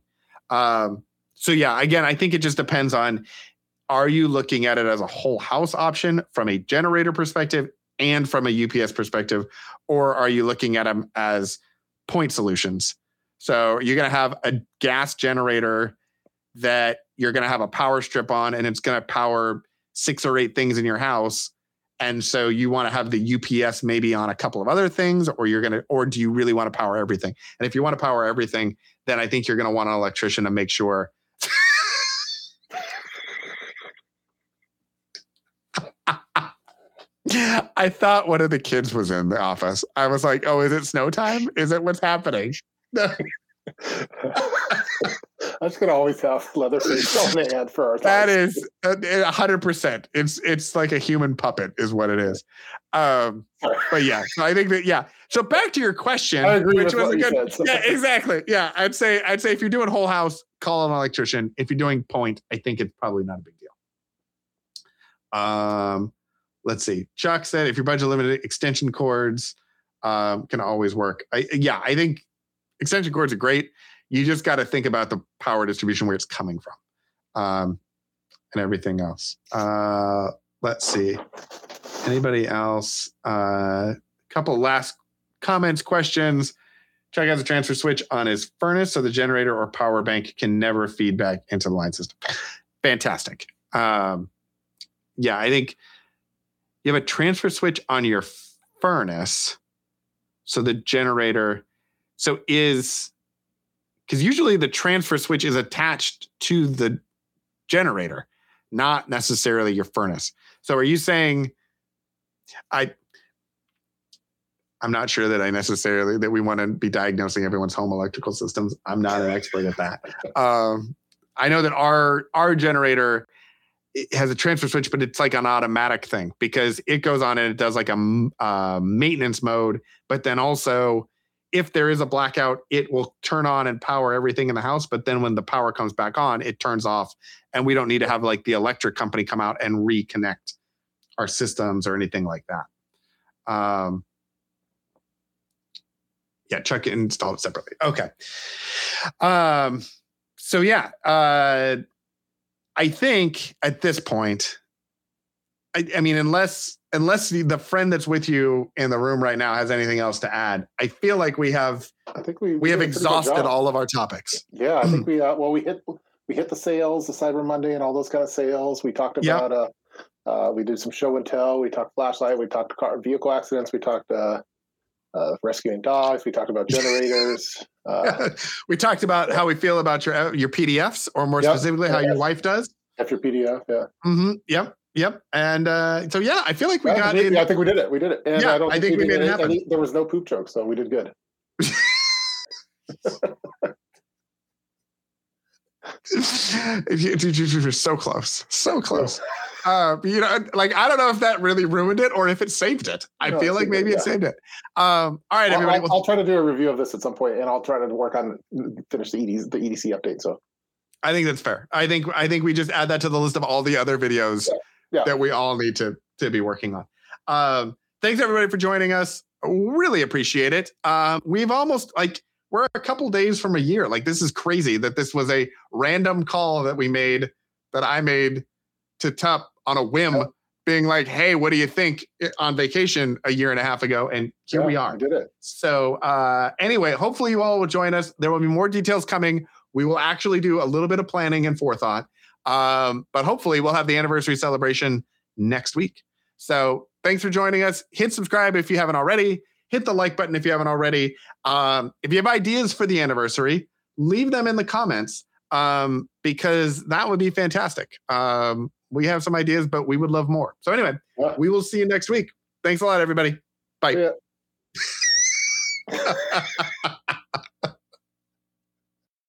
Um, so yeah, again, I think it just depends on are you looking at it as a whole house option from a generator perspective and from a UPS perspective, or are you looking at them as point solutions? So you're going to have a gas generator that you're going to have a power strip on and it's going to power six or eight things in your house and so you want to have the UPS maybe on a couple of other things or you're going to or do you really want to power everything and if you want to power everything then I think you're going to want an electrician to make sure I thought one of the kids was in the office. I was like, "Oh, is it snow time? Is it what's happening?" I'm just gonna always have Leatherface on the hand for our. That is a hundred percent. It's it's like a human puppet, is what it is. Um, but yeah, so I think that yeah. So back to your question, I agree with what you good, said. Yeah, exactly. Yeah, I'd say I'd say if you're doing whole house, call an electrician. If you're doing point, I think it's probably not a big deal. Um, let's see. Chuck said if you're budget limited, extension cords um, can always work. I, yeah, I think extension cords are great you just got to think about the power distribution where it's coming from um, and everything else. Uh, let's see. Anybody else? A uh, couple last comments, questions. Chuck out the transfer switch on his furnace so the generator or power bank can never feed back into the line system. Fantastic. Um, yeah, I think you have a transfer switch on your furnace so the generator so is because usually the transfer switch is attached to the generator, not necessarily your furnace. So are you saying I I'm not sure that I necessarily that we want to be diagnosing everyone's home electrical systems. I'm not an expert at that. Um, I know that our our generator has a transfer switch, but it's like an automatic thing because it goes on and it does like a uh, maintenance mode, but then also if there is a blackout, it will turn on and power everything in the house. But then when the power comes back on, it turns off. And we don't need to have like the electric company come out and reconnect our systems or anything like that. Um, yeah, Chuck installed it separately. Okay. Um, so yeah, uh, I think at this point, I, I mean, unless unless the, friend that's with you in the room right now has anything else to add, I feel like we have. I think we we, have exhausted all of our topics. Yeah, I think we uh, well we hit we hit the sales, the Cyber Monday, and all those kind of sales. We talked about yep. uh, uh, we did some show and tell. We talked flashlight. We talked car vehicle accidents. We talked uh, uh, rescuing dogs. We talked about generators. Uh, we talked about how we feel about your your PDFs, or more yep. specifically, how your wife does. After PDF, yeah. Mm-hmm. Yep. Yep. And uh, so yeah, I feel like we yeah, got it. I think we did it. We did it. And yeah, I, don't I think, we, we made it happen. Any, there was no poop joke, so we did good. You're so close, so close. Uh, you know, like I don't know if that really ruined it or if it saved it. I no, feel like maybe it, yeah. it saved it. Um, all right, well, everybody. I'll, I'll, try to do a review of this at some point, and I'll try to work on finish the EDC, the EDC update. So I think that's fair. I think I think we just add that to the list of all the other videos yeah yeah. that we all need to to be working on. Um, thanks everybody for joining us. Really appreciate it. Um, we've almost like we're a couple days from a year. Like this is crazy that this was a random call that we made that I made to Tup on a whim, yeah. being like, "Hey, what do you think?" Eh, on vacation a year and a half ago, and here yeah, we are. did it. So uh, anyway, hopefully you all will join us. There will be more details coming. We will actually do a little bit of planning and forethought. Um, but hopefully, we'll have the anniversary celebration next week. So thanks for joining us. Hit subscribe if you haven't already. Hit the like button if you haven't already. Um, if you have ideas for the anniversary, leave them in the comments um, because that would be fantastic. Um, we have some ideas, but we would love more. So, anyway, yeah. we will see you next week. Thanks a lot, everybody. Bye. Yeah.